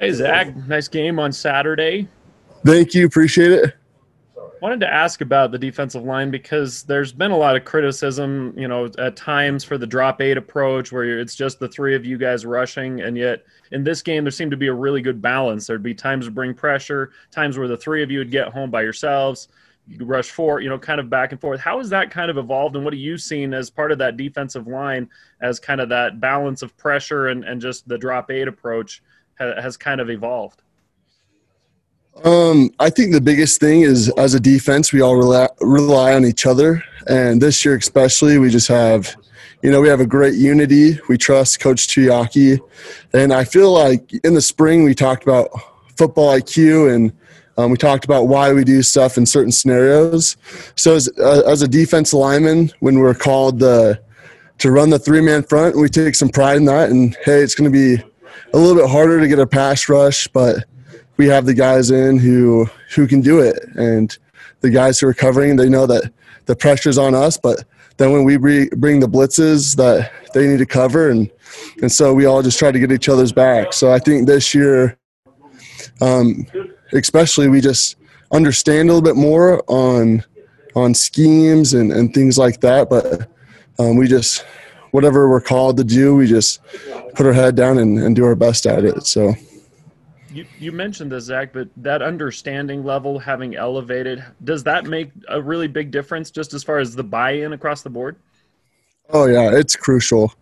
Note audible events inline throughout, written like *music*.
Hey, Zach, nice game on Saturday. Thank you. Appreciate it. Wanted to ask about the defensive line because there's been a lot of criticism, you know, at times for the drop eight approach where it's just the three of you guys rushing. And yet in this game, there seemed to be a really good balance. There'd be times to bring pressure, times where the three of you would get home by yourselves. You rush four, you know, kind of back and forth. How has that kind of evolved, and what have you seen as part of that defensive line as kind of that balance of pressure and, and just the drop eight approach has kind of evolved? Um, I think the biggest thing is as a defense, we all rely, rely on each other, and this year especially, we just have, you know, we have a great unity. We trust Coach Tuiaki, and I feel like in the spring we talked about football IQ and um, we talked about why we do stuff in certain scenarios. So as, uh, as a defense lineman, when we're called the, to run the three man front, we take some pride in that. And hey, it's going to be a little bit harder to get a pass rush, but we have the guys in who who can do it, and the guys who are covering, they know that the pressure's on us, but then when we bring the blitzes that they need to cover, and and so we all just try to get each other's back. So I think this year, um, especially, we just understand a little bit more on on schemes and, and things like that. But um, we just whatever we're called to do, we just put our head down and, and do our best at it. So. You, you mentioned this, Zach, but that understanding level having elevated, does that make a really big difference just as far as the buy in across the board? Oh, yeah, it's crucial.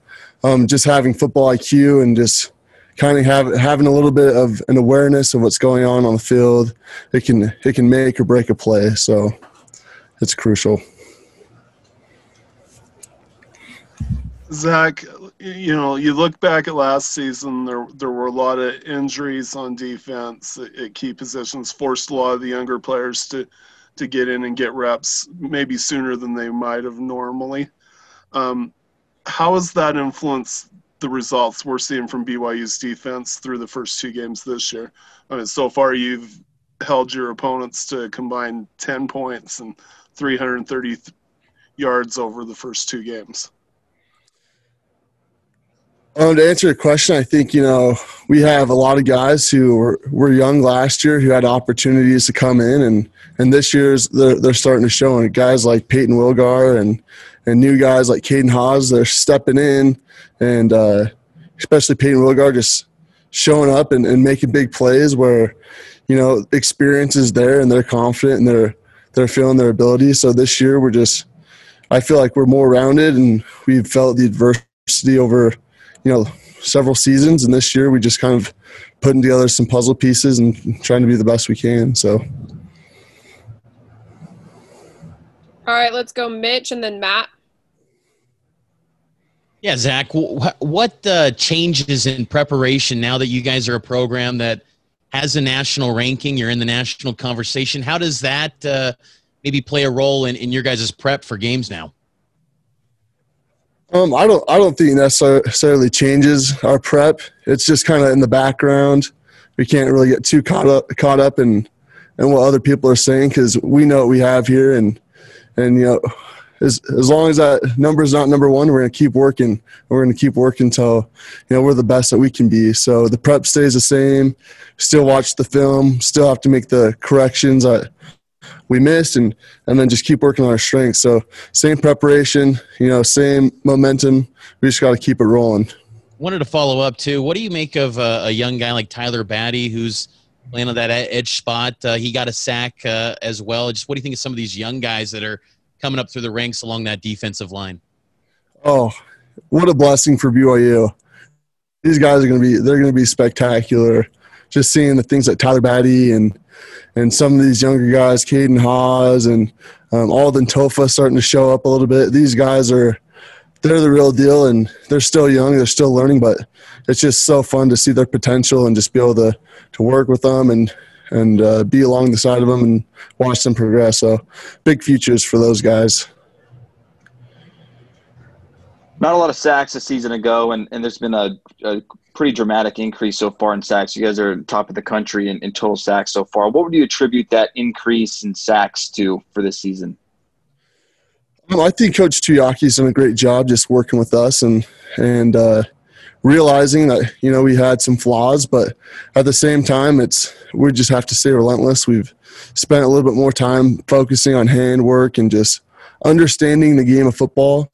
Um, just having football IQ and just kind of have, having a little bit of an awareness of what's going on on the field, it can, it can make or break a play. So it's crucial. Zach, you know, you look back at last season, there there were a lot of injuries on defense at key positions, forced a lot of the younger players to to get in and get reps maybe sooner than they might have normally. Um, how has that influenced the results we're seeing from BYU's defense through the first two games this year? I mean, so far you've held your opponents to combine 10 points and 330 yards over the first two games. Um, to answer your question, I think you know we have a lot of guys who were, were young last year who had opportunities to come in, and and this year's they're, they're starting to show. And guys like Payton Wilgar and and new guys like Caden Haws, they're stepping in, and uh, especially Payton Wilgar just showing up and, and making big plays where you know experience is there and they're confident and they're they're feeling their ability. So this year we're just I feel like we're more rounded and we've felt the adversity over you know several seasons, and this year we just kind of putting together some puzzle pieces and trying to be the best we can. So. All right, let's go, Mitch, and then Matt. Yeah, Zach, what uh, changes in preparation now that you guys are a program that has a national ranking? You're in the national conversation. How does that uh, maybe play a role in, in your guys' prep for games now? Um, I don't. I don't think it necessarily changes our prep. It's just kind of in the background. We can't really get too caught up caught up in in what other people are saying because we know what we have here, and and you know, as as long as that number is not number one, we're gonna keep working. We're gonna keep working until you know we're the best that we can be. So the prep stays the same. Still watch the film. Still have to make the corrections. I, we missed and and then just keep working on our strengths. So same preparation you know same momentum. We just got to keep it rolling. Wanted to follow up too. What do you make of uh, a young guy like tyler batty who's playing on that edge spot? Uh, he got a sack uh, as well. Just what do you think of some of these young guys that are coming up through the ranks along that defensive line? Oh what a blessing for byu these guys are going to be they're going to be spectacular just seeing the things that tyler batty and and some of these younger guys, Caden Haws and um, Alden Tofa, starting to show up a little bit. These guys are they're the real deal, and they're still young, they're still learning, but it's just so fun to see their potential and just be able to to work with them and and uh, be along the side of them and watch them progress. So big futures for those guys. Not a lot of sacks a season ago, and, and there's been a, a pretty dramatic increase so far in sacks. You guys are top of the country in, in total sacks so far. What would you attribute that increase in sacks to for this season? Well, I think Coach Tuiaki's done a great job just working with us and and uh, realizing that you know we had some flaws, but at the same time, it's we just have to stay relentless. We've spent a little bit more time focusing on handwork and just understanding the game of football.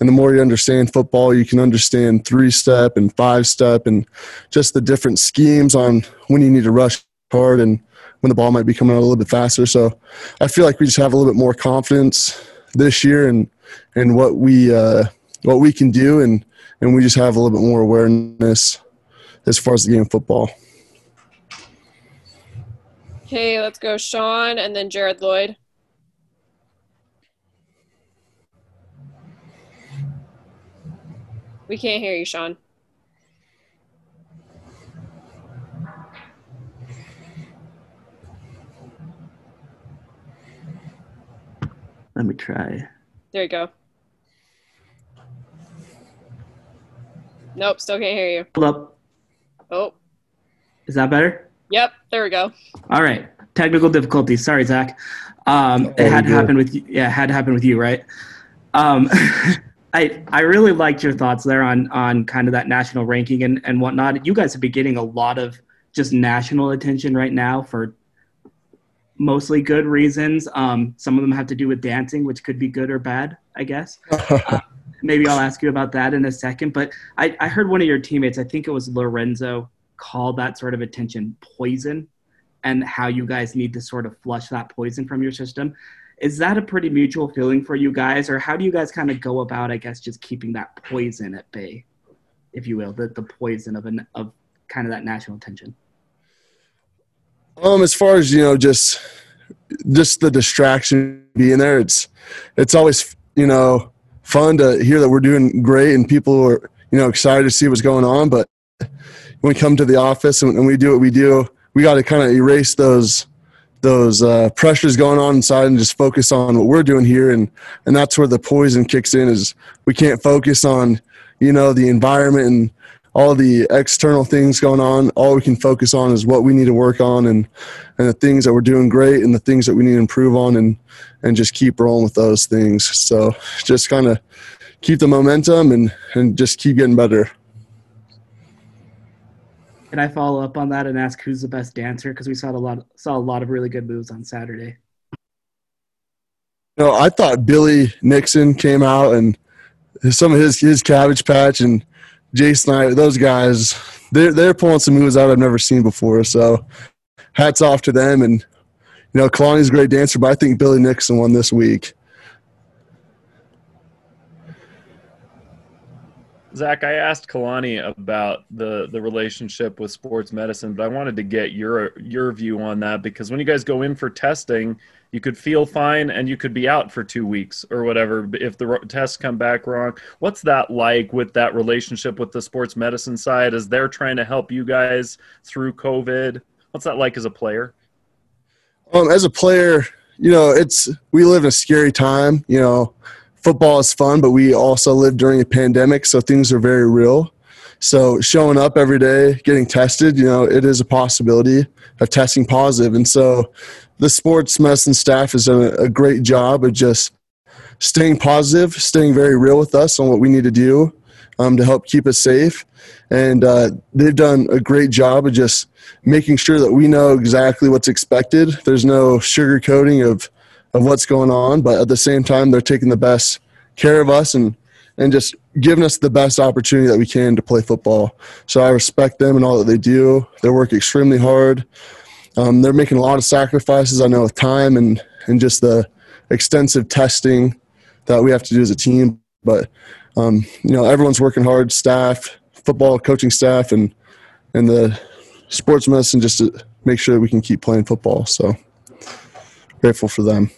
And the more you understand football, you can understand three step and five step and just the different schemes on when you need to rush hard and when the ball might be coming out a little bit faster. So I feel like we just have a little bit more confidence this year and and what we uh, what we can do and and we just have a little bit more awareness as far as the game of football. Okay, let's go Sean and then Jared Lloyd. We can't hear you, Sean. Let me try. There you go. Nope, still can't hear you. Hold up. Oh, Is that better? yep, there we go. All right. Technical difficulties. Sorry, Zach. Um, it had to happen with you. Yeah, it had to happen with you, right? Um, *laughs* I I really liked your thoughts there on on kind of that national ranking and and whatnot. You guys have been getting a lot of just national attention right now for mostly good reasons. Um, some of them have to do with dancing, which could be good or bad, I guess. *laughs* Uh, maybe I'll ask you about that in a second. But I, I heard one of your teammates, I think it was Lorenzo, call that sort of attention poison and how you guys need to sort of flush that poison from your system. Is that a pretty mutual feeling for you guys, or how do you guys kind of go about, I guess, just keeping that poison at bay, if you will, the, the poison of an of kind of that national attention? Um, as far as you know, just just the distraction being there, it's it's always you know fun to hear that we're doing great and people are you know excited to see what's going on. But when we come to the office and, and we do what we do, we got to kind of erase those those uh, pressures going on inside and just focus on what we're doing here. And and that's where the poison kicks in is we can't focus on you know the environment and all the external things going on. All we can focus on is what we need to work on and and the things that we're doing great and the things that we need to improve on and and just keep rolling with those things. So just kind of keep the momentum and and just keep getting better Can I follow up on that and ask who's the best dancer? Because we saw a lot saw a lot of really good moves on Saturday. know i thought billy nixon came out and some of his his cabbage patch and jason I, those guys they're they're pulling some moves out i've never seen before so hats off to them and you know kalani's a great dancer but i think billy nixon won this week Zach, I asked Kalani about the the relationship with sports medicine, but I wanted to get your your view on that because when you guys go in for testing, you could feel fine and you could be out for two weeks or whatever if the tests come back wrong. What's that like with that relationship with the sports medicine side? As they're trying to help you guys through COVID, what's that like as a player? um as a player you know it's we live in a scary time you know football is fun but we also live during a pandemic so things are very real. So showing up every day getting tested you know it is a possibility of testing positive. and so the sports medicine staff has done a, a great job of just staying positive staying very real with us on what we need to do um, to help keep us safe. And uh, they've done a great job of just making sure that we know exactly what's expected. There's no sugarcoating of of what's going on but at the same time they're taking the best care of us and and just giving us the best opportunity that we can to play football. So i respect them and all that they do. They work extremely hard. Um, they're making a lot of sacrifices i know with time and and just the extensive testing that we have to do as a team. But um, you know everyone's working hard staff football coaching staff and and the sports medicine just to make sure we can keep playing football. So grateful for them